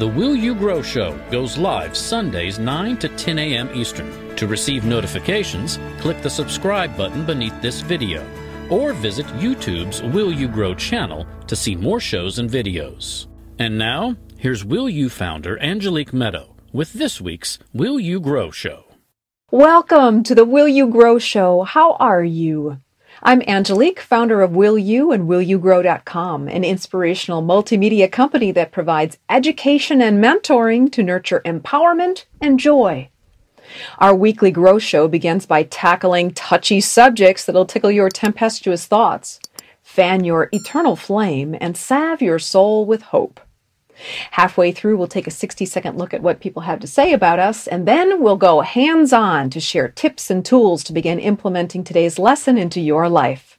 The Will You Grow Show goes live Sundays 9 to 10 a.m. Eastern. To receive notifications, click the subscribe button beneath this video or visit YouTube's Will You Grow channel to see more shows and videos. And now, here's Will You founder Angelique Meadow with this week's Will You Grow Show. Welcome to the Will You Grow Show. How are you? I'm Angelique, founder of Will You and WillYouGrow.com, an inspirational multimedia company that provides education and mentoring to nurture empowerment and joy. Our weekly Grow Show begins by tackling touchy subjects that'll tickle your tempestuous thoughts, fan your eternal flame, and salve your soul with hope. Halfway through, we'll take a 60 second look at what people have to say about us, and then we'll go hands on to share tips and tools to begin implementing today's lesson into your life.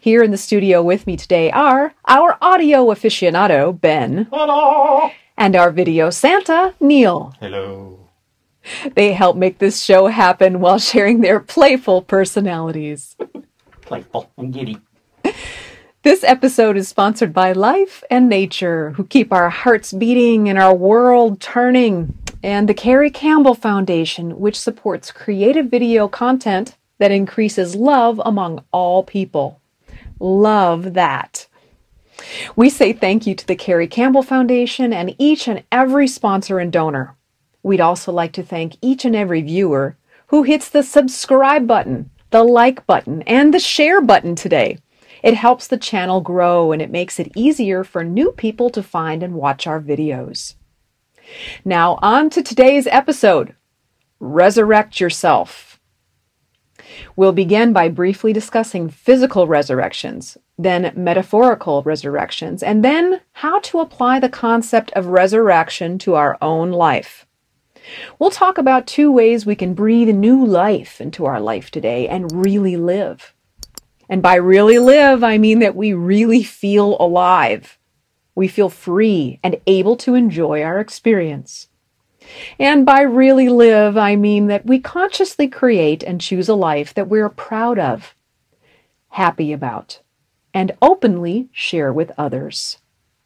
Here in the studio with me today are our audio aficionado, Ben. Hello. And our video Santa, Neil. Hello. They help make this show happen while sharing their playful personalities. Playful and giddy. This episode is sponsored by Life and Nature, who keep our hearts beating and our world turning, and the Carrie Campbell Foundation, which supports creative video content that increases love among all people. Love that. We say thank you to the Carrie Campbell Foundation and each and every sponsor and donor. We'd also like to thank each and every viewer who hits the subscribe button, the like button, and the share button today. It helps the channel grow and it makes it easier for new people to find and watch our videos. Now, on to today's episode Resurrect Yourself. We'll begin by briefly discussing physical resurrections, then metaphorical resurrections, and then how to apply the concept of resurrection to our own life. We'll talk about two ways we can breathe new life into our life today and really live. And by really live, I mean that we really feel alive. We feel free and able to enjoy our experience. And by really live, I mean that we consciously create and choose a life that we're proud of, happy about, and openly share with others.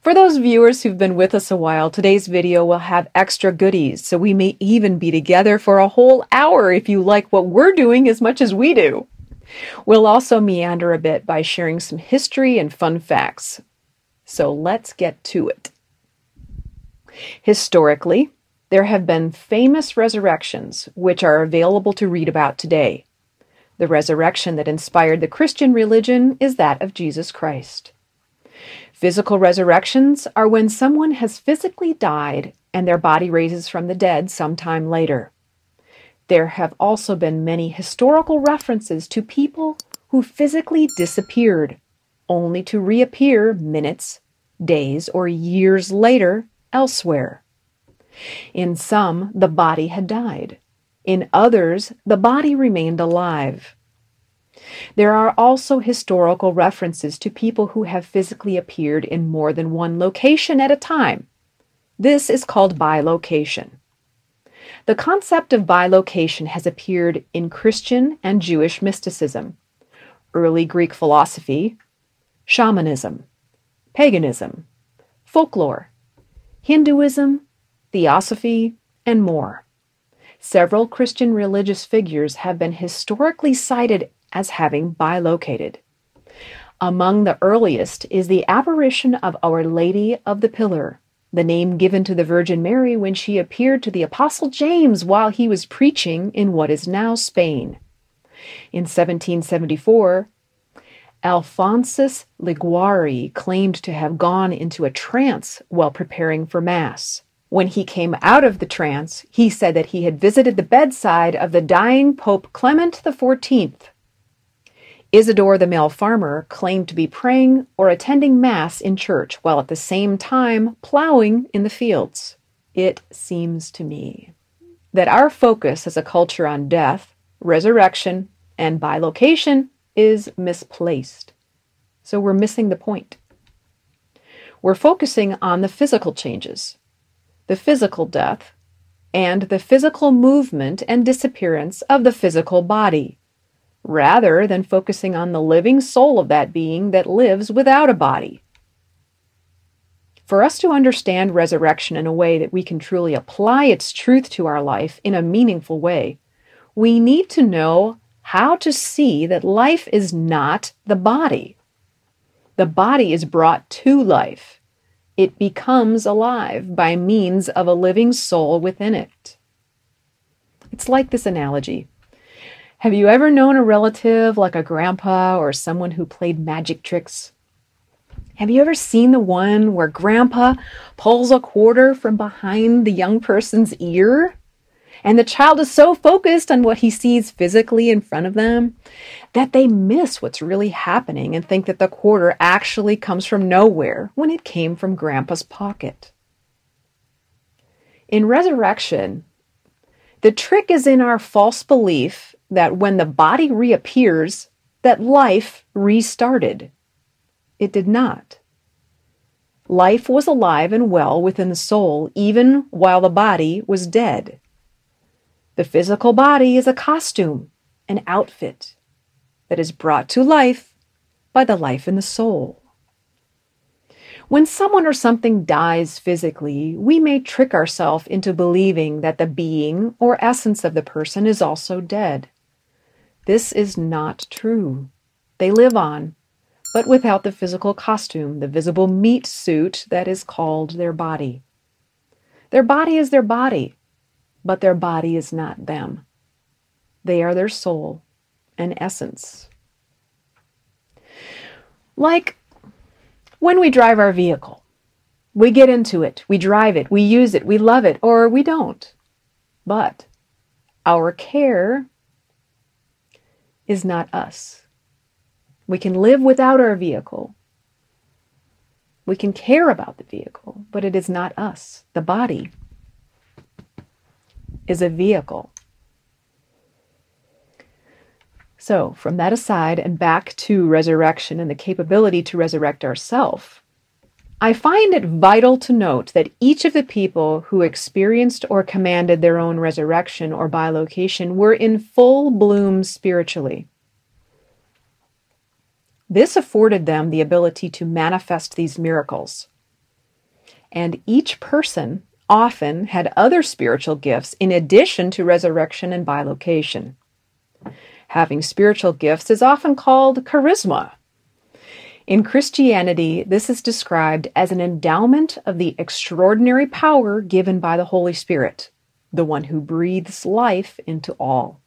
For those viewers who've been with us a while, today's video will have extra goodies, so we may even be together for a whole hour if you like what we're doing as much as we do. We'll also meander a bit by sharing some history and fun facts. So let's get to it. Historically, there have been famous resurrections which are available to read about today. The resurrection that inspired the Christian religion is that of Jesus Christ. Physical resurrections are when someone has physically died and their body raises from the dead sometime later. There have also been many historical references to people who physically disappeared, only to reappear minutes, days, or years later elsewhere. In some, the body had died. In others, the body remained alive. There are also historical references to people who have physically appeared in more than one location at a time. This is called bilocation. The concept of bilocation has appeared in Christian and Jewish mysticism, early Greek philosophy, shamanism, paganism, folklore, Hinduism, theosophy, and more. Several Christian religious figures have been historically cited as having bilocated. Among the earliest is the apparition of Our Lady of the Pillar, the name given to the Virgin Mary when she appeared to the Apostle James while he was preaching in what is now Spain. In 1774, Alphonsus Liguori claimed to have gone into a trance while preparing for Mass. When he came out of the trance, he said that he had visited the bedside of the dying Pope Clement XIV Isidore the male farmer claimed to be praying or attending Mass in church while at the same time plowing in the fields. It seems to me that our focus as a culture on death, resurrection, and bilocation is misplaced. So we're missing the point. We're focusing on the physical changes, the physical death, and the physical movement and disappearance of the physical body rather than focusing on the living soul of that being that lives without a body. For us to understand resurrection in a way that we can truly apply its truth to our life in a meaningful way, we need to know how to see that life is not the body. The body is brought to life. It becomes alive by means of a living soul within it. It's like this analogy. Have you ever known a relative like a grandpa or someone who played magic tricks? Have you ever seen the one where grandpa pulls a quarter from behind the young person's ear? And the child is so focused on what he sees physically in front of them that they miss what's really happening and think that the quarter actually comes from nowhere when it came from grandpa's pocket. In resurrection, the trick is in our false belief that when the body reappears, that life restarted. It did not. Life was alive and well within the soul even while the body was dead. The physical body is a costume, an outfit that is brought to life by the life in the soul. When someone or something dies physically, we may trick ourselves into believing that the being or essence of the person is also dead. This is not true. They live on, but without the physical costume, the visible meat suit that is called their body. Their body is their body, but their body is not them. They are their soul and essence. Like when we drive our vehicle, we get into it, we drive it, we use it, we love it, or we don't. But our care is not us. We can live without our vehicle. We can care about the vehicle, but it is not us, the body is a vehicle. So, from that aside and back to resurrection and the capability to resurrect ourself, I find it vital to note that each of the people who experienced or commanded their own resurrection or bilocation were in full bloom spiritually. This afforded them the ability to manifest these miracles. And each person often had other spiritual gifts in addition to resurrection and bilocation. Having spiritual gifts is often called charisma. In Christianity, this is described as an endowment of the extraordinary power given by the Holy Spirit, the one who breathes life into all.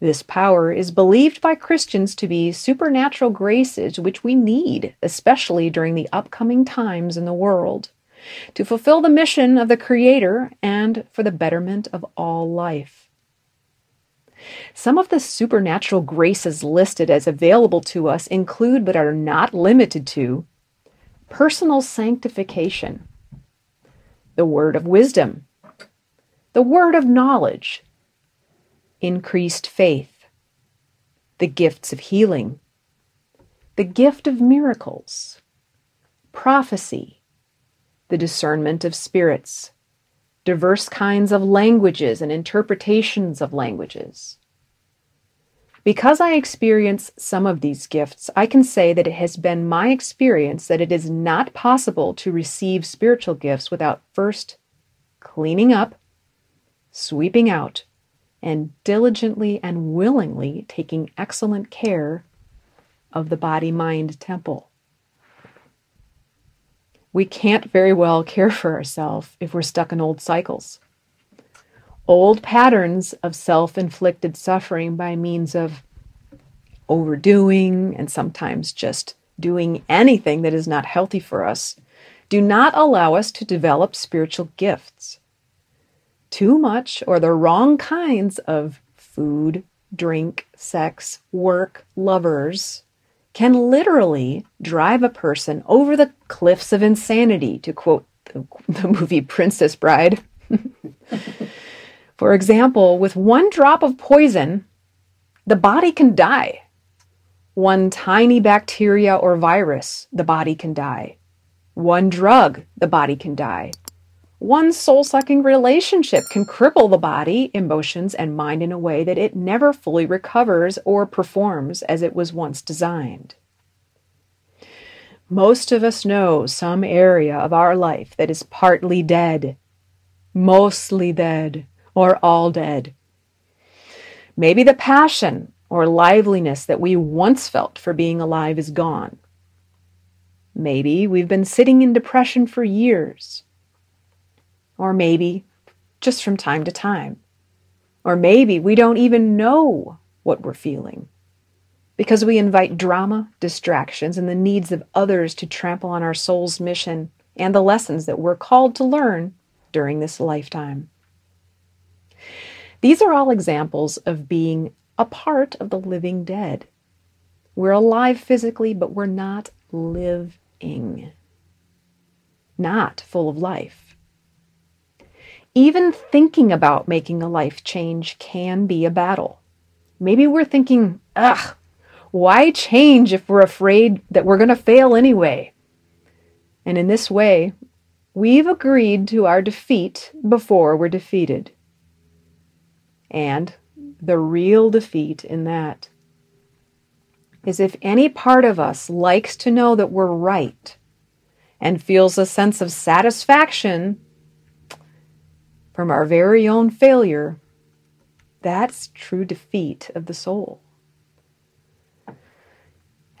This power is believed by Christians to be supernatural graces which we need, especially during the upcoming times in the world to fulfill the mission of the Creator and for the betterment of all life. Some of the supernatural graces listed as available to us include, but are not limited to, personal sanctification, the word of wisdom, the word of knowledge, increased faith, the gifts of healing, the gift of miracles, prophecy, the discernment of spirits, diverse kinds of languages and interpretations of languages. Because I experience some of these gifts, I can say that it has been my experience that it is not possible to receive spiritual gifts without first cleaning up, sweeping out, and diligently and willingly taking excellent care of the body mind temple we can't very well care for ourselves if we're stuck in old cycles. Old patterns of self inflicted suffering by means of overdoing and sometimes just doing anything that is not healthy for us do not allow us to develop spiritual gifts. Too much or the wrong kinds of food, drink, sex, work, lovers, can literally drive a person over the cliffs of insanity, to quote the, the movie Princess Bride. For example, with one drop of poison, the body can die. One tiny bacteria or virus, the body can die. One drug, the body can die. One soul sucking relationship can cripple the body, emotions, and mind in a way that it never fully recovers or performs as it was once designed. Most of us know some area of our life that is partly dead, mostly dead, or all dead. Maybe the passion or liveliness that we once felt for being alive is gone. Maybe we've been sitting in depression for years. Or maybe just from time to time. Or maybe we don't even know what we're feeling because we invite drama, distractions, and the needs of others to trample on our soul's mission and the lessons that we're called to learn during this lifetime. These are all examples of being a part of the living dead. We're alive physically, but we're not living, not full of life. Even thinking about making a life change can be a battle. Maybe we're thinking, ugh, why change if we're afraid that we're going to fail anyway? And in this way, we've agreed to our defeat before we're defeated. And the real defeat in that is if any part of us likes to know that we're right and feels a sense of satisfaction from our very own failure, that's true defeat of the soul.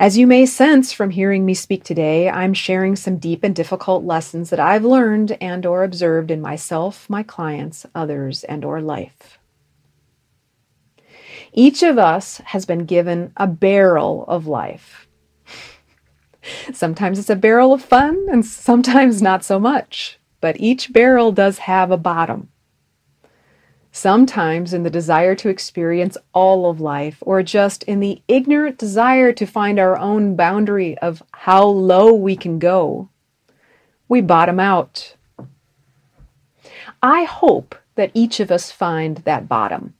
As you may sense from hearing me speak today, I'm sharing some deep and difficult lessons that I've learned and or observed in myself, my clients, others, and or life. Each of us has been given a barrel of life. Sometimes it's a barrel of fun and sometimes not so much, but each barrel does have a bottom sometimes in the desire to experience all of life, or just in the ignorant desire to find our own boundary of how low we can go, we bottom out. I hope that each of us find that bottom,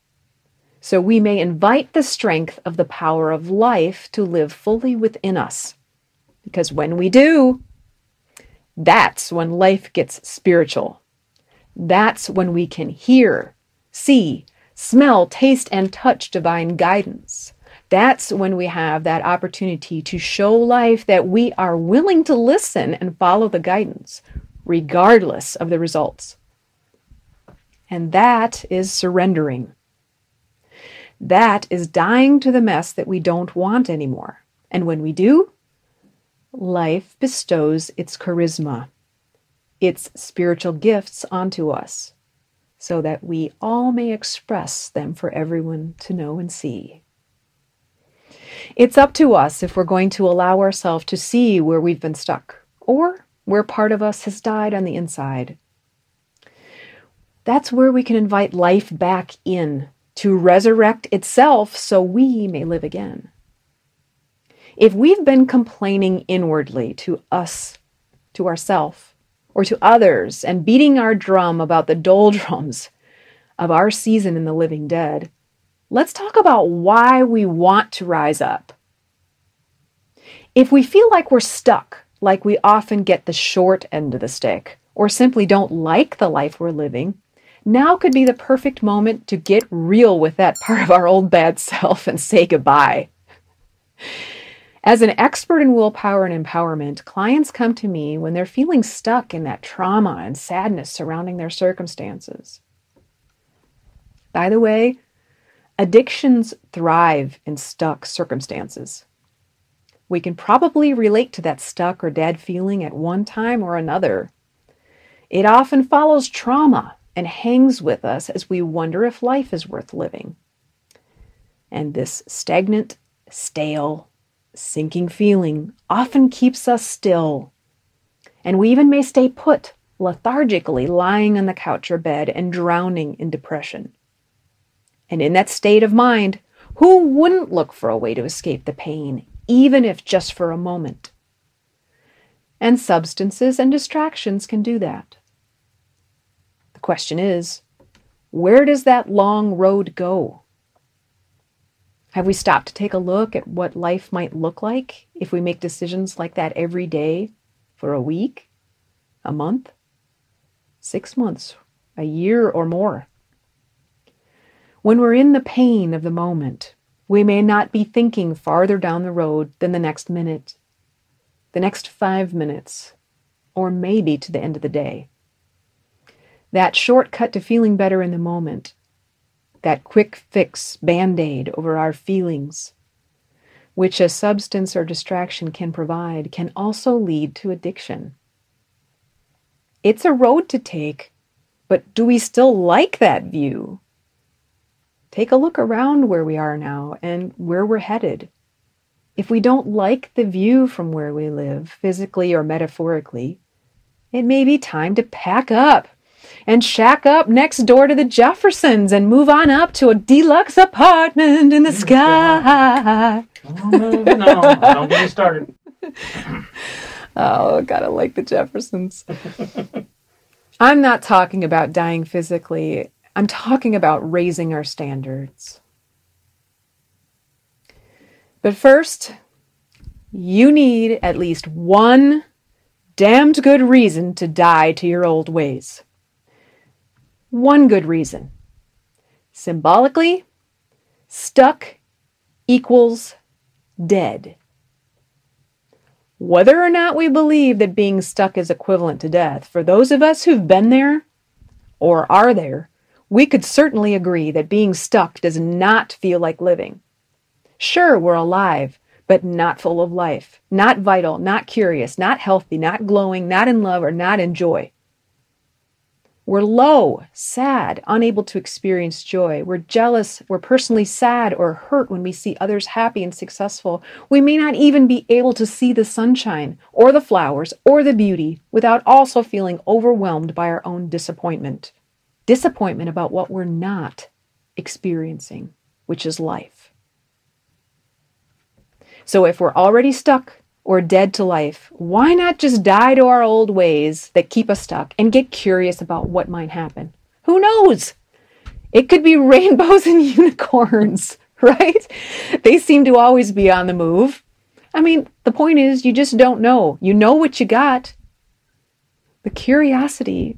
so we may invite the strength of the power of life to live fully within us. Because when we do, that's when life gets spiritual. That's when we can hear see, smell, taste, and touch divine guidance. That's when we have that opportunity to show life that we are willing to listen and follow the guidance, regardless of the results. And that is surrendering. That is dying to the mess that we don't want anymore. And when we do, life bestows its charisma, its spiritual gifts onto us so that we all may express them for everyone to know and see. It's up to us if we're going to allow ourselves to see where we've been stuck or where part of us has died on the inside. That's where we can invite life back in to resurrect itself so we may live again. If we've been complaining inwardly to us, to ourself, or to others and beating our drum about the doldrums of our season in the living dead, let's talk about why we want to rise up. If we feel like we're stuck, like we often get the short end of the stick, or simply don't like the life we're living, now could be the perfect moment to get real with that part of our old bad self and say goodbye. As an expert in willpower and empowerment, clients come to me when they're feeling stuck in that trauma and sadness surrounding their circumstances. By the way, addictions thrive in stuck circumstances. We can probably relate to that stuck or dead feeling at one time or another. It often follows trauma and hangs with us as we wonder if life is worth living. And this stagnant, stale, sinking feeling often keeps us still. And we even may stay put, lethargically lying on the couch or bed and drowning in depression. And in that state of mind, who wouldn't look for a way to escape the pain, even if just for a moment? And substances and distractions can do that. Question is, where does that long road go? Have we stopped to take a look at what life might look like if we make decisions like that every day for a week, a month, six months, a year, or more? When we're in the pain of the moment, we may not be thinking farther down the road than the next minute. the next five minutes, or maybe to the end of the day. That shortcut to feeling better in the moment, that quick fix band aid over our feelings, which a substance or distraction can provide, can also lead to addiction. It's a road to take, but do we still like that view? Take a look around where we are now and where we're headed. If we don't like the view from where we live, physically or metaphorically, it may be time to pack up and shack up next door to the Jeffersons and move on up to a deluxe apartment in the oh sky. Oh, moving on. Don't get me started. Oh, gotta like the Jeffersons. I'm not talking about dying physically, I'm talking about raising our standards. But first, you need at least one damned good reason to die to your old ways. One good reason. Symbolically, stuck equals dead. Whether or not we believe that being stuck is equivalent to death, for those of us who've been there or are there, we could certainly agree that being stuck does not feel like living. Sure, we're alive, but not full of life, not vital, not curious, not healthy, not glowing, not in love, or not in joy. We're low, sad, unable to experience joy. We're jealous, we're personally sad or hurt when we see others happy and successful. We may not even be able to see the sunshine or the flowers or the beauty without also feeling overwhelmed by our own disappointment. Disappointment about what we're not experiencing, which is life. So if we're already stuck or dead to life, why not just die to our old ways that keep us stuck and get curious about what might happen? Who knows? It could be rainbows and unicorns, right? They seem to always be on the move. I mean, the point is, you just don't know. You know what you got. The curiosity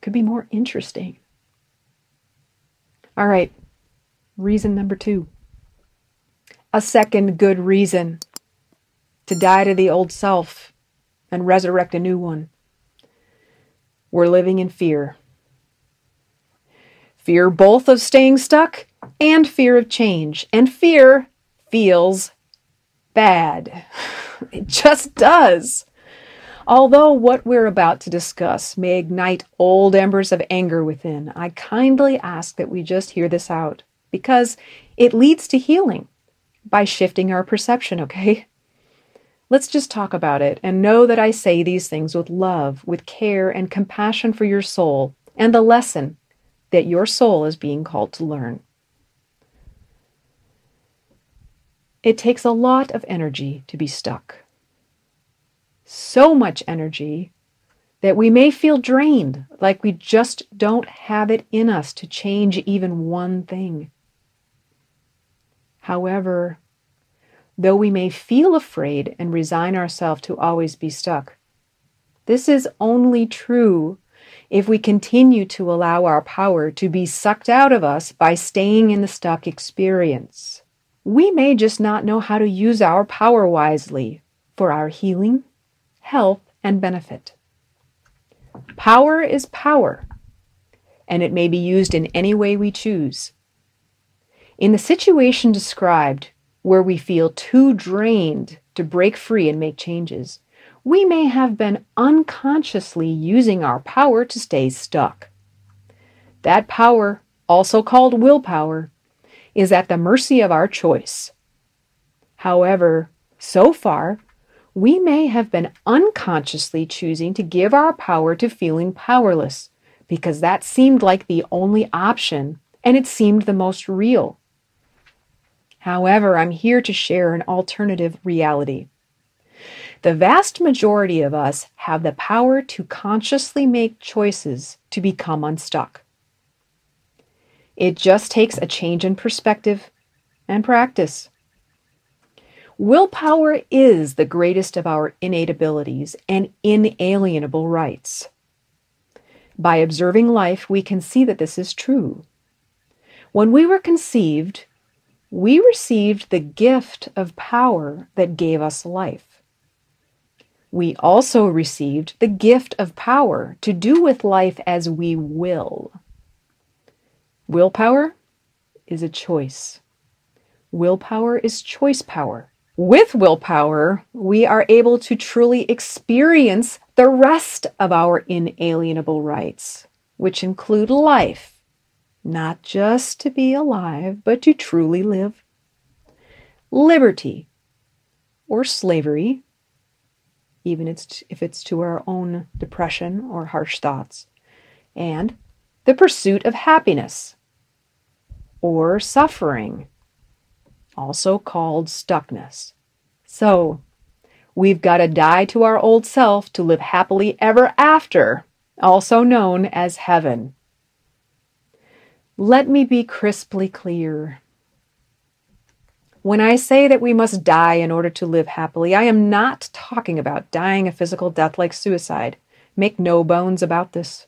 could be more interesting. All right, reason number two a second good reason to die to the old self and resurrect a new one. We're living in fear. Fear both of staying stuck and fear of change. And fear feels bad. It just does. Although what we're about to discuss may ignite old embers of anger within, I kindly ask that we just hear this out because it leads to healing by shifting our perception, okay? Let's just talk about it and know that I say these things with love, with care, and compassion for your soul and the lesson that your soul is being called to learn. It takes a lot of energy to be stuck. So much energy that we may feel drained, like we just don't have it in us to change even one thing. However, though we may feel afraid and resign ourselves to always be stuck, this is only true if we continue to allow our power to be sucked out of us by staying in the stuck experience. We may just not know how to use our power wisely for our healing, health, and benefit. Power is power, and it may be used in any way we choose. In the situation described, where we feel too drained to break free and make changes, we may have been unconsciously using our power to stay stuck. That power, also called willpower, is at the mercy of our choice. However, so far, we may have been unconsciously choosing to give our power to feeling powerless because that seemed like the only option and it seemed the most real. However, I'm here to share an alternative reality. The vast majority of us have the power to consciously make choices to become unstuck. It just takes a change in perspective and practice. Willpower is the greatest of our innate abilities and inalienable rights. By observing life, we can see that this is true. When we were conceived, we received the gift of power that gave us life. We also received the gift of power to do with life as we will. Willpower is a choice. Willpower is choice power. With willpower, we are able to truly experience the rest of our inalienable rights, which include life, not just to be alive, but to truly live, liberty, or slavery, even if it's to our own depression or harsh thoughts, and the pursuit of happiness or suffering also called stuckness. So, we've got to die to our old self to live happily ever after, also known as heaven. Let me be crisply clear. When I say that we must die in order to live happily, I am not talking about dying a physical death like suicide. Make no bones about this.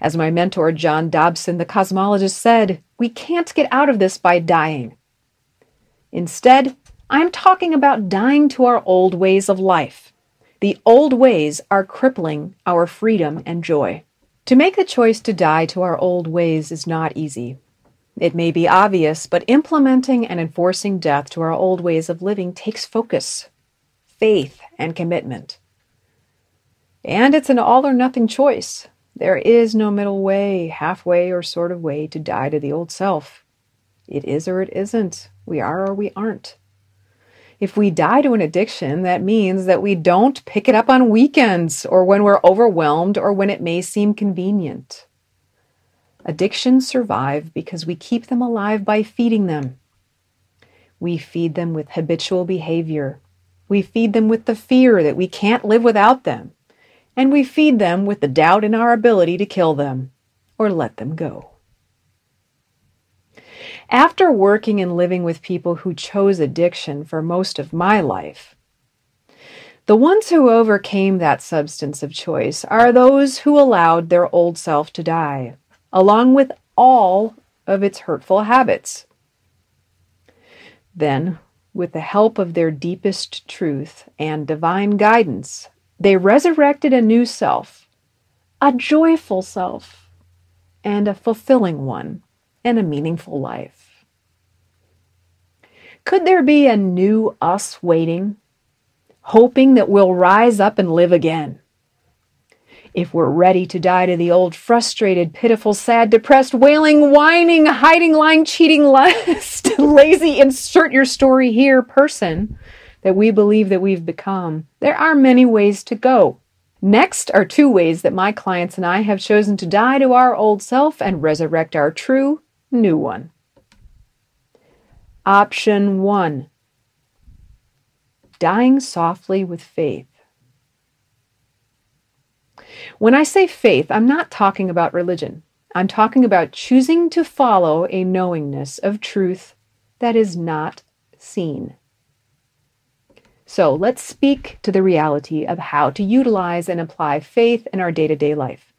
As my mentor John Dobson, the cosmologist, said, we can't get out of this by dying. Instead, I'm talking about dying to our old ways of life. The old ways are crippling our freedom and joy. To make the choice to die to our old ways is not easy. It may be obvious, but implementing and enforcing death to our old ways of living takes focus, faith, and commitment. And it's an all or nothing choice. There is no middle way, halfway, or sort of way to die to the old self. It is or it isn't. We are or we aren't. If we die to an addiction, that means that we don't pick it up on weekends or when we're overwhelmed or when it may seem convenient. Addictions survive because we keep them alive by feeding them. We feed them with habitual behavior. We feed them with the fear that we can't live without them. And we feed them with the doubt in our ability to kill them or let them go. After working and living with people who chose addiction for most of my life, the ones who overcame that substance of choice are those who allowed their old self to die, along with all of its hurtful habits. Then, with the help of their deepest truth and divine guidance, they resurrected a new self, a joyful self, and a fulfilling one, and a meaningful life. Could there be a new us waiting, hoping that we'll rise up and live again? If we're ready to die to the old frustrated, pitiful, sad, depressed, wailing, whining, hiding, lying, cheating, lust, lazy, insert your story here person that we believe that we've become, there are many ways to go. Next are two ways that my clients and I have chosen to die to our old self and resurrect our true, new one. Option one dying softly with faith. When I say faith, I'm not talking about religion. I'm talking about choosing to follow a knowingness of truth that is not seen. So let's speak to the reality of how to utilize and apply faith in our day to day life.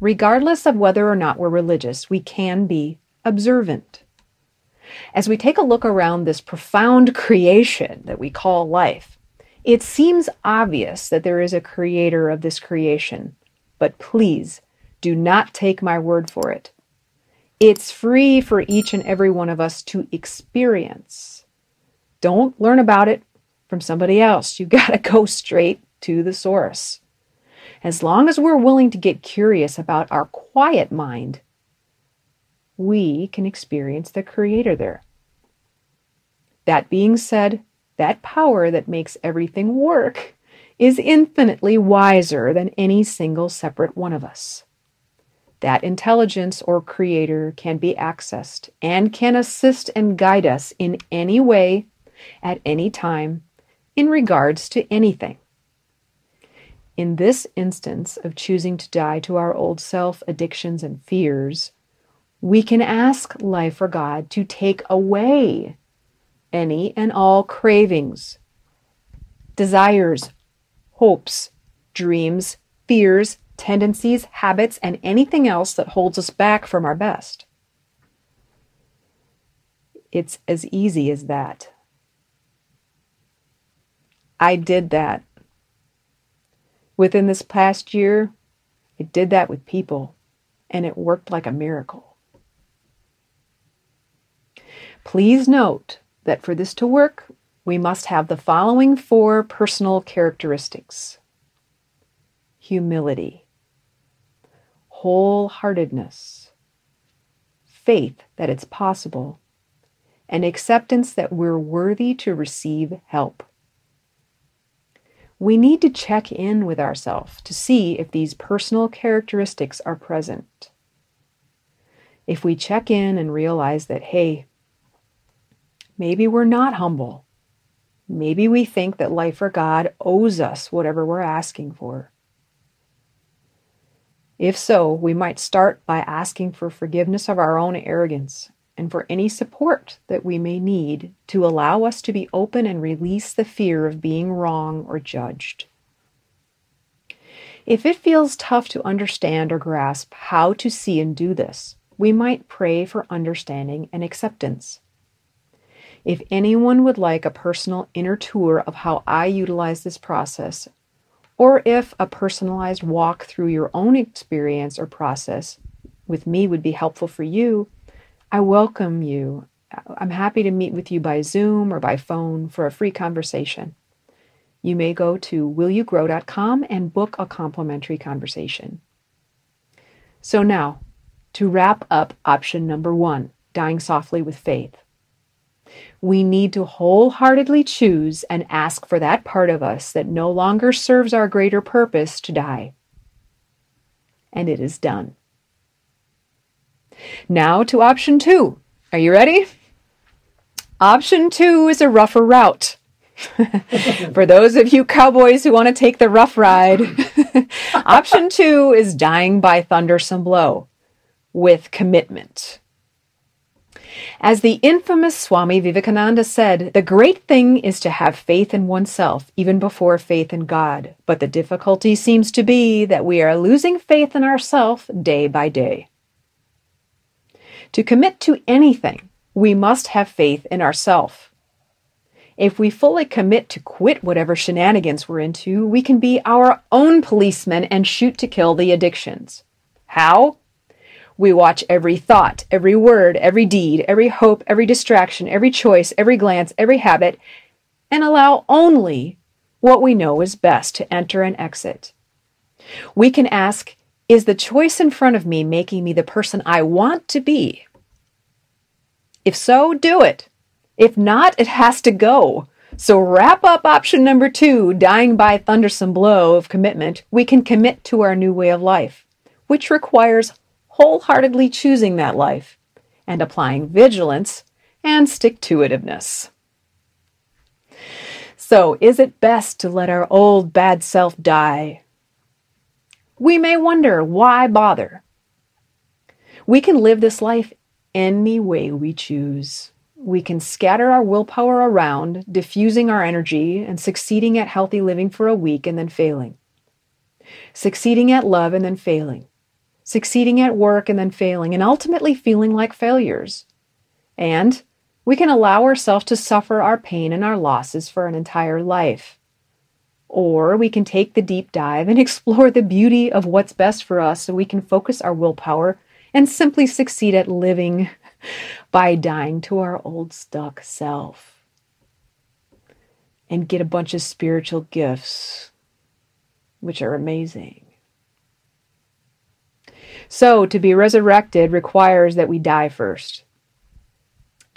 Regardless of whether or not we're religious, we can be observant. As we take a look around this profound creation that we call life, it seems obvious that there is a creator of this creation, but please do not take my word for it. It's free for each and every one of us to experience. Don't learn about it from somebody else. You've got to go straight to the source. As long as we're willing to get curious about our quiet mind, we can experience the Creator there. That being said, that power that makes everything work is infinitely wiser than any single separate one of us. That intelligence or creator can be accessed and can assist and guide us in any way, at any time, in regards to anything. In this instance of choosing to die to our old self, addictions, and fears, we can ask life or God to take away any and all cravings, desires, hopes, dreams, fears, tendencies, habits, and anything else that holds us back from our best. It's as easy as that. I did that. Within this past year, I did that with people, and it worked like a miracle. Please note that for this to work, we must have the following four personal characteristics humility, wholeheartedness, faith that it's possible, and acceptance that we're worthy to receive help. We need to check in with ourselves to see if these personal characteristics are present. If we check in and realize that, hey, maybe we're not humble, maybe we think that life or God owes us whatever we're asking for. If so, we might start by asking for forgiveness of our own arrogance and for any support that we may need to allow us to be open and release the fear of being wrong or judged. If it feels tough to understand or grasp how to see and do this, we might pray for understanding and acceptance. If anyone would like a personal inner tour of how I utilize this process, or if a personalized walk through your own experience or process with me would be helpful for you, I welcome you. I'm happy to meet with you by Zoom or by phone for a free conversation. You may go to willyougrow.com and book a complimentary conversation. So, now, to wrap up option number one dying softly with faith. We need to wholeheartedly choose and ask for that part of us that no longer serves our greater purpose to die. And it is done. Now to option two. Are you ready? Option two is a rougher route. For those of you cowboys who want to take the rough ride, option two is dying by thundersome blow with commitment. As the infamous Swami Vivekananda said, the great thing is to have faith in oneself, even before faith in God. But the difficulty seems to be that we are losing faith in ourselves day by day. To commit to anything, we must have faith in ourselves. If we fully commit to quit whatever shenanigans we're into, we can be our own policemen and shoot to kill the addictions. How? We watch every thought, every word, every deed, every hope, every distraction, every choice, every glance, every habit, and allow only what we know is best to enter and exit. We can ask, is the choice in front of me making me the person I want to be? If so, do it. If not, it has to go. So wrap up option number two, dying by thundersome blow of commitment. We can commit to our new way of life, which requires wholeheartedly choosing that life and applying vigilance and stick to itiveness. So, is it best to let our old bad self die? We may wonder why bother? We can live this life any way we choose. We can scatter our willpower around, diffusing our energy and succeeding at healthy living for a week and then failing. Succeeding at love and then failing succeeding at work and then failing, and ultimately feeling like failures. And we can allow ourselves to suffer our pain and our losses for an entire life. Or we can take the deep dive and explore the beauty of what's best for us so we can focus our willpower and simply succeed at living by dying to our old stuck self and get a bunch of spiritual gifts, which are amazing. So, to be resurrected requires that we die first.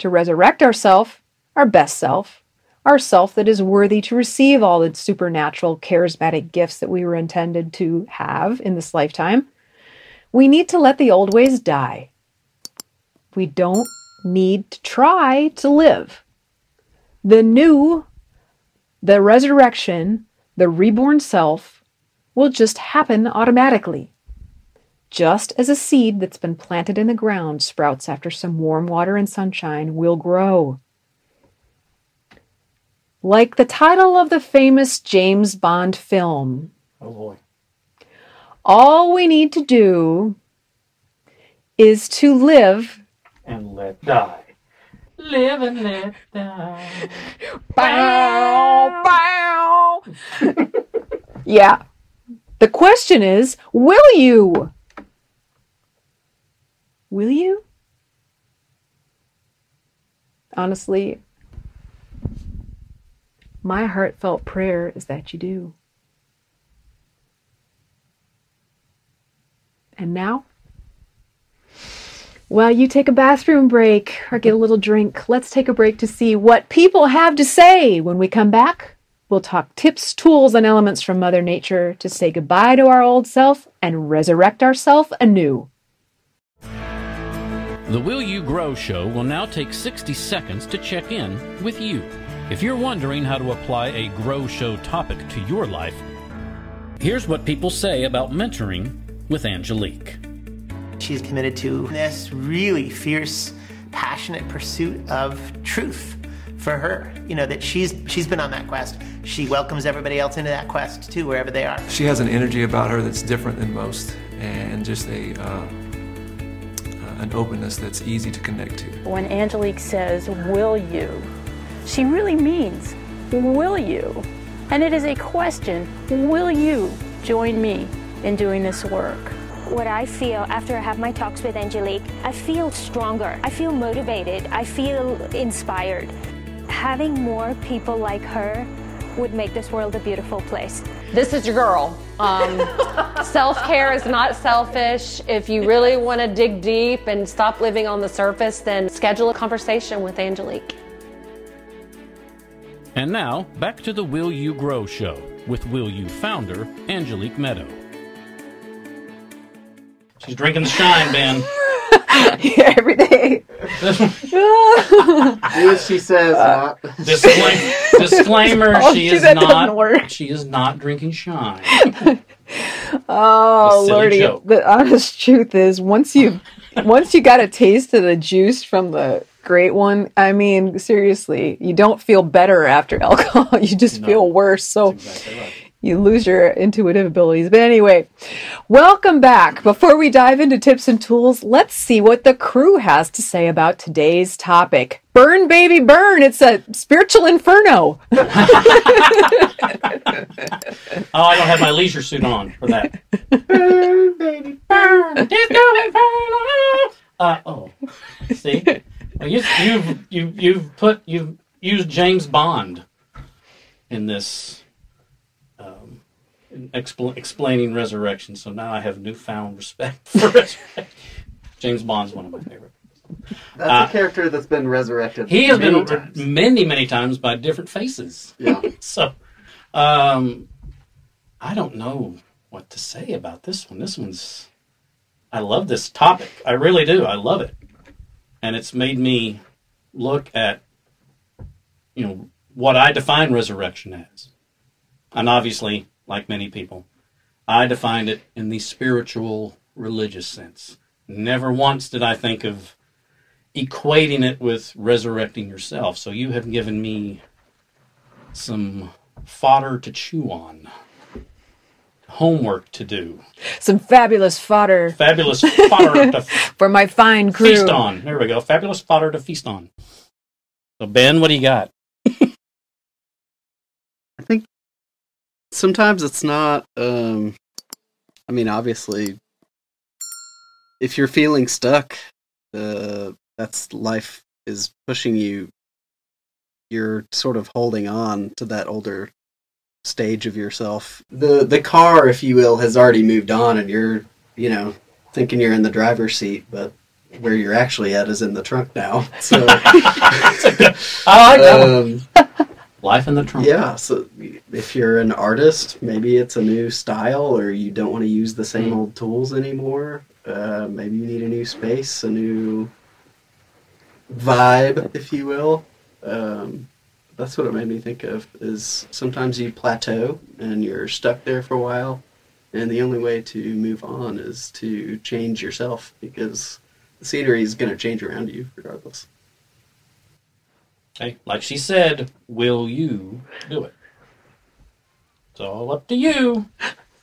To resurrect ourself, our best self, our self that is worthy to receive all the supernatural, charismatic gifts that we were intended to have in this lifetime, we need to let the old ways die. We don't need to try to live. The new, the resurrection, the reborn self will just happen automatically just as a seed that's been planted in the ground sprouts after some warm water and sunshine will grow. Like the title of the famous James Bond film. Oh boy. All we need to do is to live and let die. Live and let die. Bow, bow. yeah. The question is, will you? Will you? Honestly, my heartfelt prayer is that you do. And now? While you take a bathroom break or get a little drink, let's take a break to see what people have to say. When we come back, we'll talk tips, tools, and elements from Mother Nature to say goodbye to our old self and resurrect ourself anew. The Will You Grow show will now take 60 seconds to check in with you. If you're wondering how to apply a Grow Show topic to your life, here's what people say about mentoring with Angelique. She's committed to this really fierce, passionate pursuit of truth for her. You know that she's she's been on that quest. She welcomes everybody else into that quest too, wherever they are. She has an energy about her that's different than most, and just a uh, an openness that's easy to connect to. When Angelique says, Will you? she really means, Will you? And it is a question Will you join me in doing this work? what I feel after I have my talks with Angelique, I feel stronger, I feel motivated, I feel inspired. Having more people like her would make this world a beautiful place. This is your girl. Um, Self care is not selfish. If you really want to dig deep and stop living on the surface, then schedule a conversation with Angelique. And now, back to the Will You Grow show with Will You founder Angelique Meadow. She's drinking the shine, Ben. yeah, every day. Do she says, uh, not. Disclaim- discllaimer: Oh, She is doesn't work. She is not drinking shine. Oh, silly lordy! joke. The honest truth is, once you once you got a taste of the juice from the great one, I mean, seriously, you don't feel better after alcohol. You just No. feel worse. So Exactly right. You lose your intuitive abilities. But anyway, welcome back. Before we dive into tips and tools, let's see what the crew has to say about today's topic. Burn, baby, burn! It's a spiritual inferno. Oh, I don't have my leisure suit on for that. Burn, baby, burn. It's going inferno. Uh, oh, see, well, you, you've you, you've put you've used James Bond in this in expl- explaining resurrection. So now I have newfound respect for resurrection. James Bond's one of my favorite. That's Uh, a character that's been resurrected. He has many been times. many many times by different faces. Yeah. So, um, I don't know what to say about this one. This one's, I love this topic. I really do. I love it. And it's made me look at, you know, what I define resurrection as. And obviously, like many people, I defined it in the spiritual, religious sense. Never once did I think of equating it with resurrecting yourself. So you have given me some fodder to chew on, homework to do, Some fabulous fodder fabulous fodder to for my fine crew. feast on. There we go. Fabulous fodder to feast on. So Ben, what do you got? Sometimes it's not. Um, I mean, obviously, if you're feeling stuck, uh, that's life is pushing you. You're sort of holding on to that older stage of yourself. The the car, if you will, has already moved on, and you're, you know, thinking you're in the driver's seat, but where you're actually at is in the trunk now. So. I like that. um, Life in the trunk. yeah, so if you're an artist, maybe it's a new style or you don't want to use the same Mm. old tools anymore. Uh, maybe you need a new space, a new vibe, if you will. Um, that's what it made me think of is sometimes you plateau and you're stuck there for a while and the only way to move on is to change yourself because the scenery is going to change around you regardless. Okay, like she said, will you do it? It's all up to you.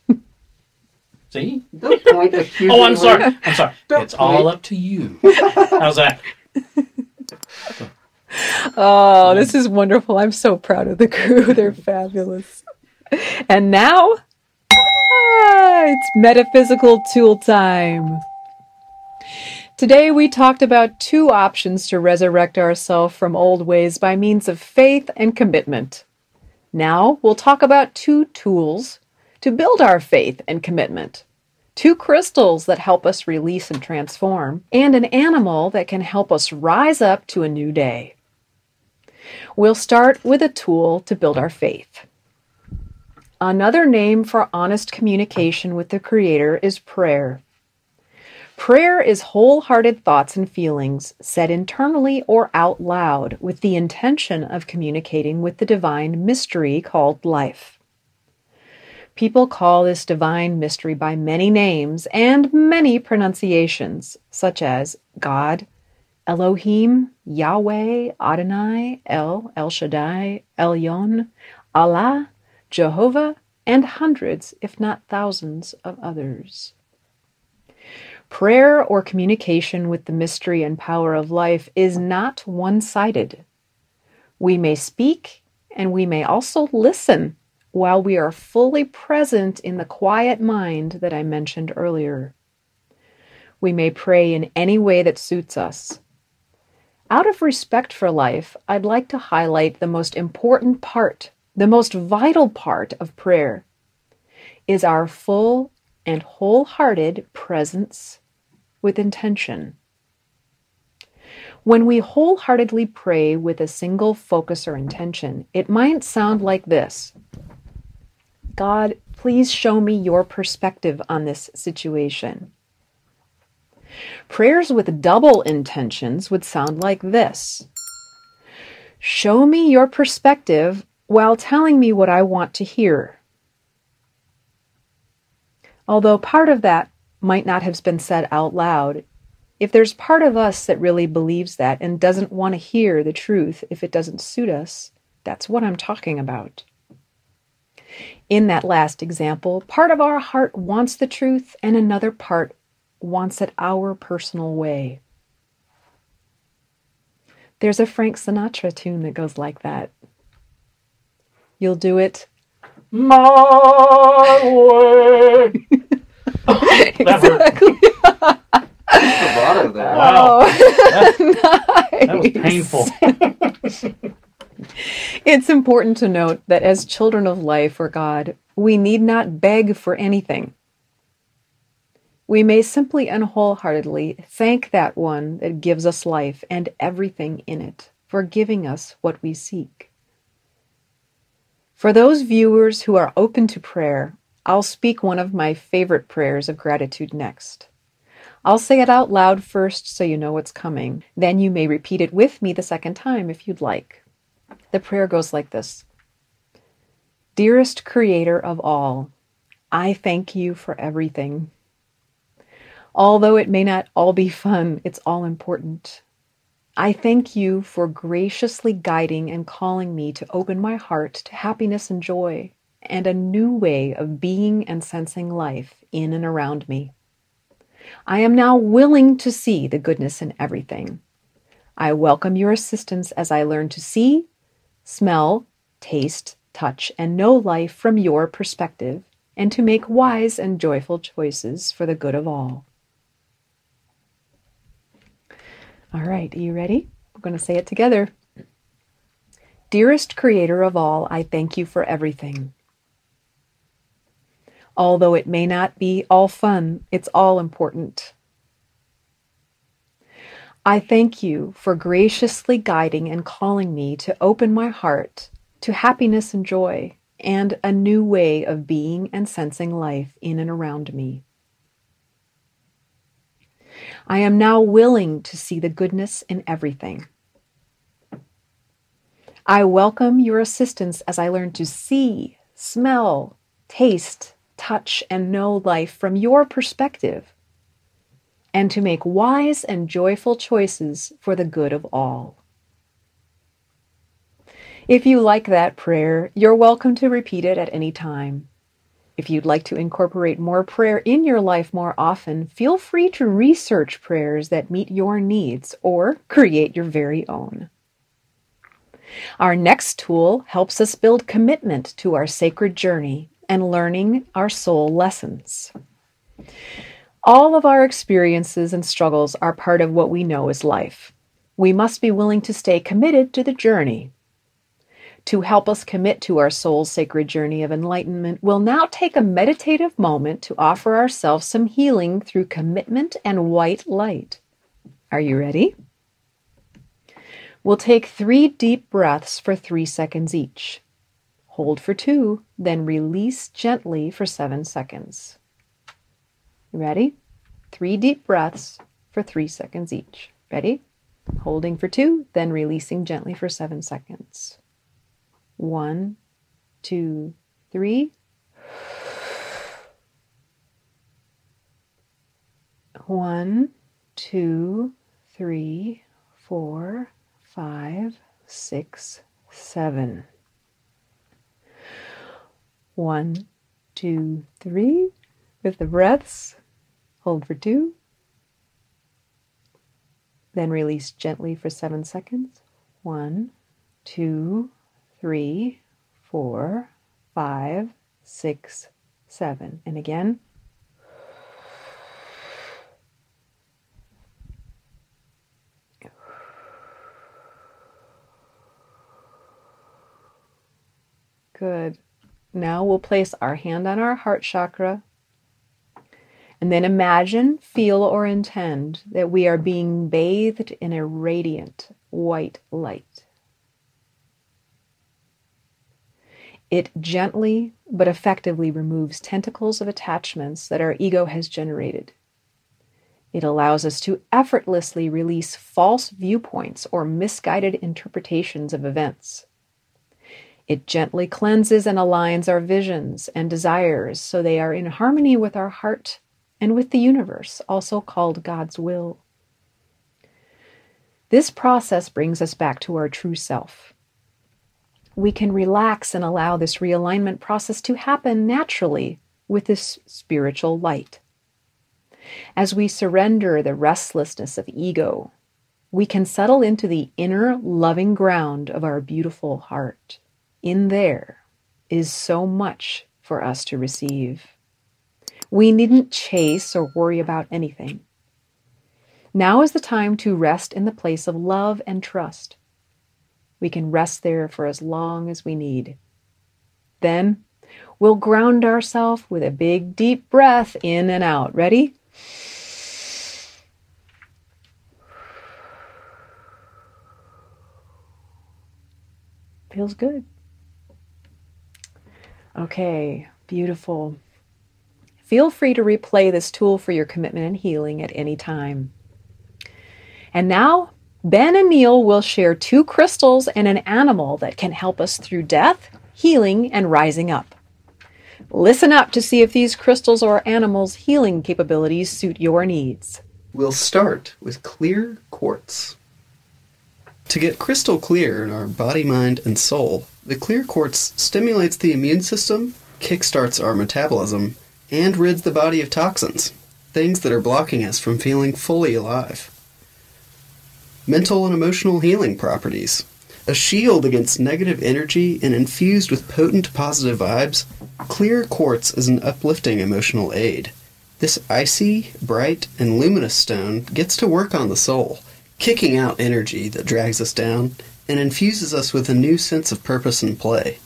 See? Don't point accusingly. Oh, I'm sorry. I'm sorry. Don't It's all up to you. How's that? Oh, this is wonderful. I'm so proud of the crew. They're fabulous. And now, ah, it's metaphysical tool time. Today we talked about two options to resurrect ourselves from old ways by means of faith and commitment. Now we'll talk about two tools to build our faith and commitment. Two crystals that help us release and transform, and an animal that can help us rise up to a new day. We'll start with a tool to build our faith. Another name for honest communication with the Creator is prayer. Prayer is wholehearted thoughts and feelings said internally or out loud with the intention of communicating with the divine mystery called life. People call this divine mystery by many names and many pronunciations, such as God, Elohim, Yahweh, Adonai, El, El Shaddai, Elyon, Allah, Jehovah, and hundreds, if not thousands, of others. Prayer or communication with the mystery and power of life is not one sided. We may speak and we may also listen while we are fully present in the quiet mind that I mentioned earlier. We may pray in any way that suits us. Out of respect for life, I'd like to highlight the most important part, the most vital part of prayer is our full and wholehearted presence with intention. When we wholeheartedly pray with a single focus or intention, it might sound like this God, please show me your perspective on this situation. Prayers with double intentions would sound like this Show me your perspective while telling me what I want to hear. Although part of that might not have been said out loud, if there's part of us that really believes that and doesn't want to hear the truth if it doesn't suit us, that's what I'm talking about. In that last example, part of our heart wants the truth and another part wants it our personal way. There's a Frank Sinatra tune that goes like that. You'll do it my way. exactly. Wow. Oh, That was painful. It's important to note that as children of life or God, we need not beg for anything. We may simply and wholeheartedly thank that one that gives us life and everything in it for giving us what we seek. For those viewers who are open to prayer, I'll speak one of my favorite prayers of gratitude next. I'll say it out loud first so you know what's coming. Then you may repeat it with me the second time if you'd like. The prayer goes like this Dearest Creator of all, I thank you for everything. Although it may not all be fun, it's all important. I thank you for graciously guiding and calling me to open my heart to happiness and joy and a new way of being and sensing life in and around me. I am now willing to see the goodness in everything. I welcome your assistance as I learn to see, smell, taste, touch, and know life from your perspective and to make wise and joyful choices for the good of all. All right, are you ready? We're going to say it together. Dearest Creator of all, I thank you for everything. Although it may not be all fun, it's all important. I thank you for graciously guiding and calling me to open my heart to happiness and joy and a new way of being and sensing life in and around me. I am now willing to see the goodness in everything. I welcome your assistance as I learn to see, smell, taste, touch, and know life from your perspective, and to make wise and joyful choices for the good of all. If you like that prayer, you're welcome to repeat it at any time. If you'd like to incorporate more prayer in your life more often, feel free to research prayers that meet your needs or create your very own. Our next tool helps us build commitment to our sacred journey and learning our soul lessons. All of our experiences and struggles are part of what we know as life. We must be willing to stay committed to the journey. To help us commit to our soul's sacred journey of enlightenment, we'll now take a meditative moment to offer ourselves some healing through commitment and white light. Are you ready? We'll take three deep breaths for three seconds each. Hold for two, then release gently for seven seconds. Ready? Three deep breaths for three seconds each. Ready? Holding for two, then releasing gently for seven seconds. One, two, three. One, two, three, four, five, six, seven. One, two, three. With the breaths, hold for two. Then release gently for seven seconds. One, two, three, four, five, six, seven. And again. Good. Now we'll place our hand on our heart chakra. And then imagine, feel, or intend that we are being bathed in a radiant white light. It gently but effectively removes tentacles of attachments that our ego has generated. It allows us to effortlessly release false viewpoints or misguided interpretations of events. It gently cleanses and aligns our visions and desires so they are in harmony with our heart and with the universe, also called God's will. This process brings us back to our true self. We can relax and allow this realignment process to happen naturally with this spiritual light. As we surrender the restlessness of ego, we can settle into the inner loving ground of our beautiful heart in there is so much for us to receive. We needn't chase or worry about anything. Now is the time to rest in the place of love and trust. We can rest there for as long as we need. Then we'll ground ourselves with a big deep breath in and out. Ready? Feels good. Okay, beautiful. Feel free to replay this tool for your commitment and healing at any time. And now, Ben and Neil will share two crystals and an animal that can help us through death, healing, and rising up. Listen up to see if these crystals or animals' healing capabilities suit your needs. We'll start with clear quartz. To get crystal clear in our body, mind, and soul, the clear quartz stimulates the immune system, kickstarts our metabolism, and rids the body of toxins, things that are blocking us from feeling fully alive. Mental and emotional healing properties. A shield against negative energy and infused with potent positive vibes, clear quartz is an uplifting emotional aid. This icy, bright, and luminous stone gets to work on the soul, kicking out energy that drags us down and infuses us with a new sense of purpose and play.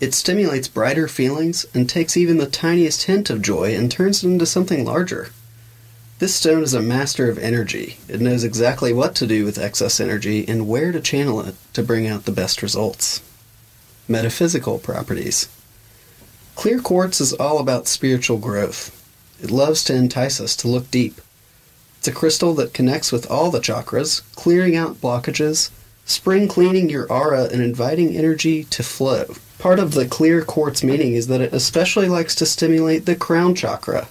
It stimulates brighter feelings and takes even the tiniest hint of joy and turns it into something larger. This stone is a master of energy. It knows exactly what to do with excess energy and where to channel it to bring out the best results. Metaphysical properties. Clear quartz is all about spiritual growth. It loves to entice us to look deep. It's a crystal that connects with all the chakras, clearing out blockages, spring cleaning your aura and inviting energy to flow. Part of the clear quartz meaning is that it especially likes to stimulate the crown chakra.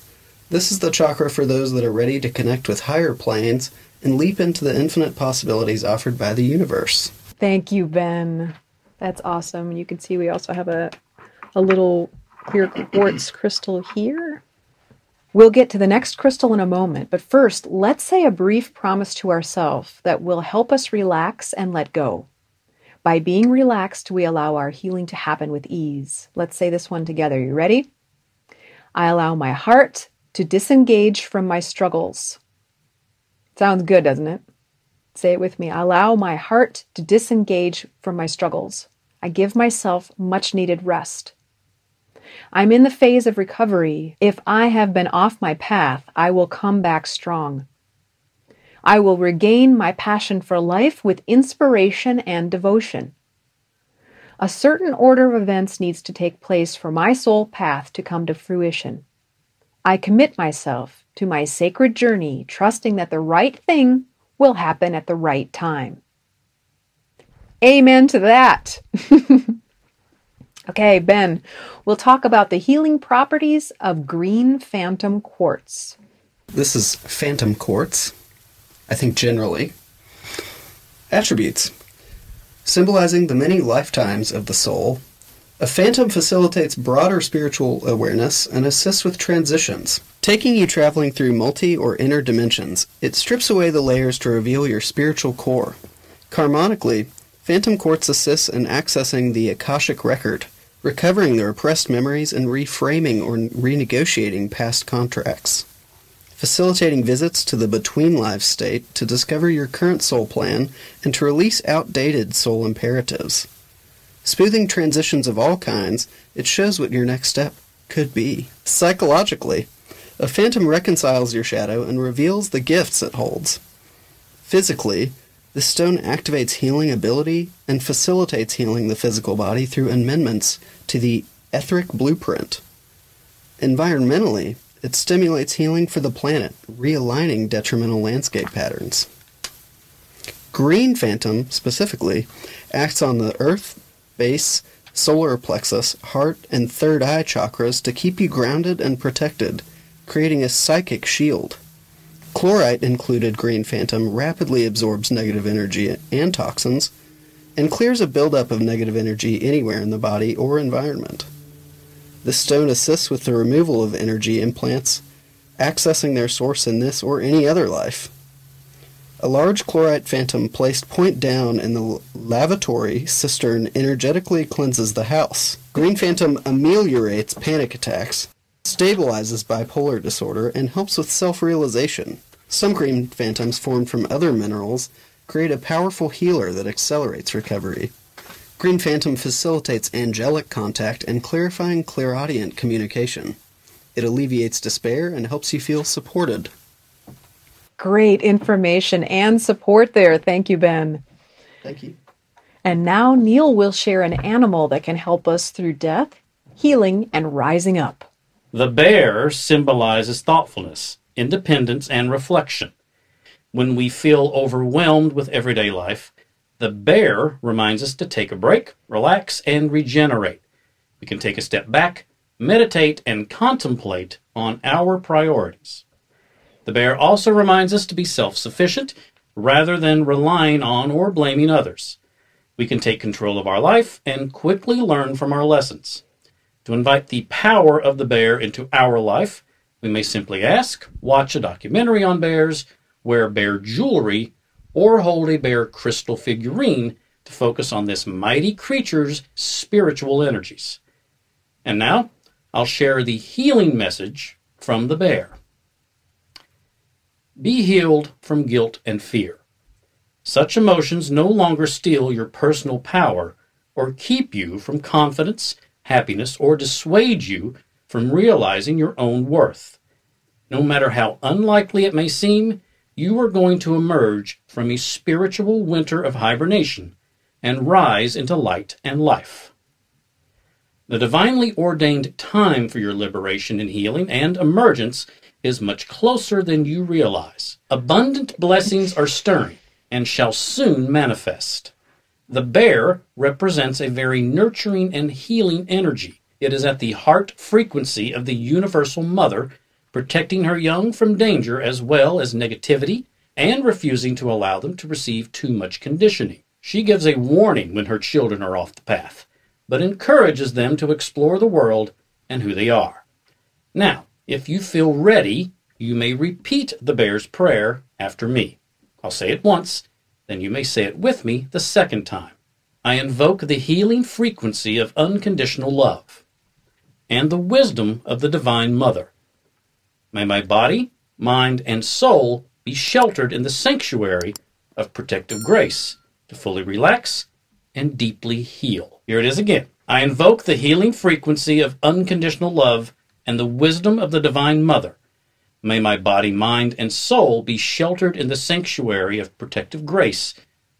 This is the chakra for those that are ready to connect with higher planes and leap into the infinite possibilities offered by the universe. Thank you, Ben. That's awesome. You can see we also have a, a little clear quartz crystal here. We'll get to the next crystal in a moment, but first, let's say a brief promise to ourselves that will help us relax and let go. By being relaxed, we allow our healing to happen with ease. Let's say this one together. You ready? I allow my heart to disengage from my struggles. Sounds good, doesn't it? Say it with me. I allow my heart to disengage from my struggles. I give myself much needed rest. I'm in the phase of recovery. If I have been off my path, I will come back strong. I will regain my passion for life with inspiration and devotion. A certain order of events needs to take place for my soul path to come to fruition. I commit myself to my sacred journey, trusting that the right thing will happen at the right time. Amen to that. okay, Ben, we'll talk about the healing properties of green phantom quartz. This is phantom quartz, I think generally. Attributes symbolizing the many lifetimes of the soul. A phantom facilitates broader spiritual awareness and assists with transitions. Taking you traveling through multi or inner dimensions, it strips away the layers to reveal your spiritual core. Karmonically, Phantom Quartz assists in accessing the Akashic record, recovering the repressed memories and reframing or renegotiating past contracts. Facilitating visits to the between lives state to discover your current soul plan and to release outdated soul imperatives. Smoothing transitions of all kinds, it shows what your next step could be. Psychologically, a phantom reconciles your shadow and reveals the gifts it holds. Physically, the stone activates healing ability and facilitates healing the physical body through amendments to the etheric blueprint. Environmentally, it stimulates healing for the planet, realigning detrimental landscape patterns. Green Phantom, specifically, acts on the earth, base, solar plexus, heart, and third eye chakras to keep you grounded and protected, creating a psychic shield. Chlorite included Green Phantom rapidly absorbs negative energy and toxins and clears a buildup of negative energy anywhere in the body or environment. The stone assists with the removal of energy implants, accessing their source in this or any other life. A large chlorite phantom placed point down in the lavatory cistern energetically cleanses the house. Green phantom ameliorates panic attacks, stabilizes bipolar disorder, and helps with self realization. Some green phantoms formed from other minerals create a powerful healer that accelerates recovery. Green Phantom facilitates angelic contact and clarifying clairaudient communication. It alleviates despair and helps you feel supported. Great information and support there. Thank you, Ben. Thank you. And now Neil will share an animal that can help us through death, healing, and rising up. The bear symbolizes thoughtfulness, independence, and reflection. When we feel overwhelmed with everyday life, the bear reminds us to take a break, relax, and regenerate. We can take a step back, meditate, and contemplate on our priorities. The bear also reminds us to be self sufficient rather than relying on or blaming others. We can take control of our life and quickly learn from our lessons. To invite the power of the bear into our life, we may simply ask, watch a documentary on bears, wear bear jewelry, or hold a bear crystal figurine to focus on this mighty creature's spiritual energies. And now, I'll share the healing message from the bear. Be healed from guilt and fear. Such emotions no longer steal your personal power or keep you from confidence, happiness, or dissuade you from realizing your own worth. No matter how unlikely it may seem, you are going to emerge from a spiritual winter of hibernation and rise into light and life. The divinely ordained time for your liberation and healing and emergence is much closer than you realize. Abundant blessings are stirring and shall soon manifest. The bear represents a very nurturing and healing energy. It is at the heart frequency of the universal mother protecting her young from danger as well as negativity, and refusing to allow them to receive too much conditioning. She gives a warning when her children are off the path, but encourages them to explore the world and who they are. Now, if you feel ready, you may repeat the bear's prayer after me. I'll say it once, then you may say it with me the second time. I invoke the healing frequency of unconditional love and the wisdom of the Divine Mother. May my body, mind, and soul be sheltered in the sanctuary of protective grace to fully relax and deeply heal. Here it is again. I invoke the healing frequency of unconditional love and the wisdom of the Divine Mother. May my body, mind, and soul be sheltered in the sanctuary of protective grace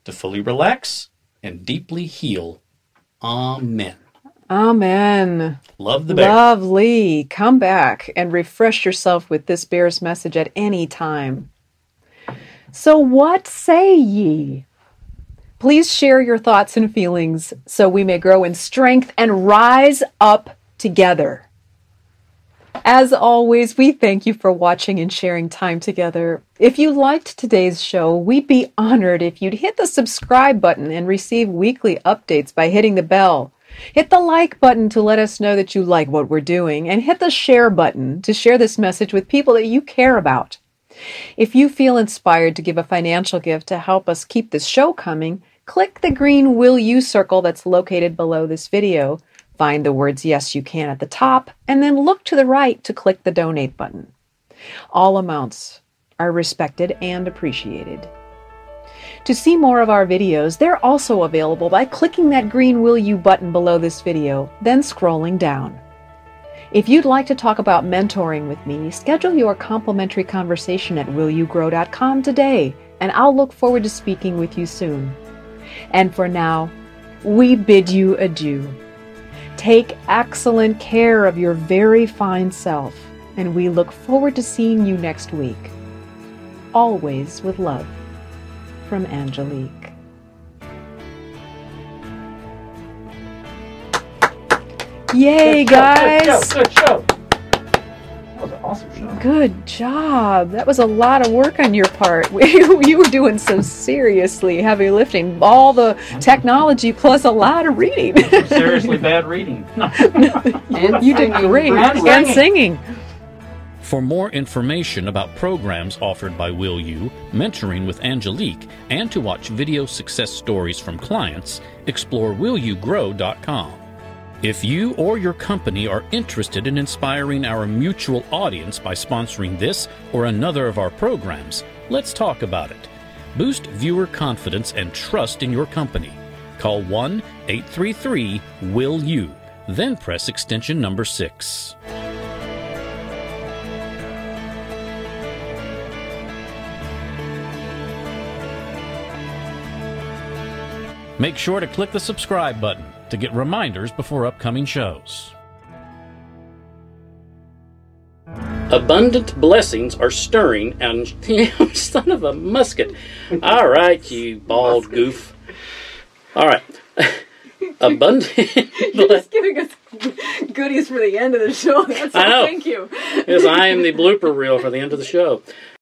to fully relax and deeply heal. Amen. Amen. Love the bear. Lovely. Come back and refresh yourself with this bear's message at any time. So, what say ye? Please share your thoughts and feelings so we may grow in strength and rise up together. As always, we thank you for watching and sharing time together. If you liked today's show, we'd be honored if you'd hit the subscribe button and receive weekly updates by hitting the bell. Hit the like button to let us know that you like what we're doing, and hit the share button to share this message with people that you care about. If you feel inspired to give a financial gift to help us keep this show coming, click the green Will You circle that's located below this video. Find the words Yes You Can at the top, and then look to the right to click the Donate button. All amounts are respected and appreciated. To see more of our videos, they're also available by clicking that green Will You button below this video, then scrolling down. If you'd like to talk about mentoring with me, schedule your complimentary conversation at willyougrow.com today, and I'll look forward to speaking with you soon. And for now, we bid you adieu. Take excellent care of your very fine self, and we look forward to seeing you next week. Always with love. From Angelique. Yay, guys! Good show. That Good job. That was a lot of work on your part. you were doing some seriously heavy lifting. All the technology plus a lot of reading. Seriously bad reading. you did great. And And singing. For more information about programs offered by Will You, mentoring with Angelique, and to watch video success stories from clients, explore willyougrow.com. If you or your company are interested in inspiring our mutual audience by sponsoring this or another of our programs, let's talk about it. Boost viewer confidence and trust in your company. Call 1 833 Will You, then press extension number 6. Make sure to click the subscribe button to get reminders before upcoming shows. Abundant blessings are stirring, and son of a musket. All right, you bald goof. All right. Abundant. Blessings giving us goodies for the end of the show. That's I know. Thank you. Yes, I am the blooper reel for the end of the show.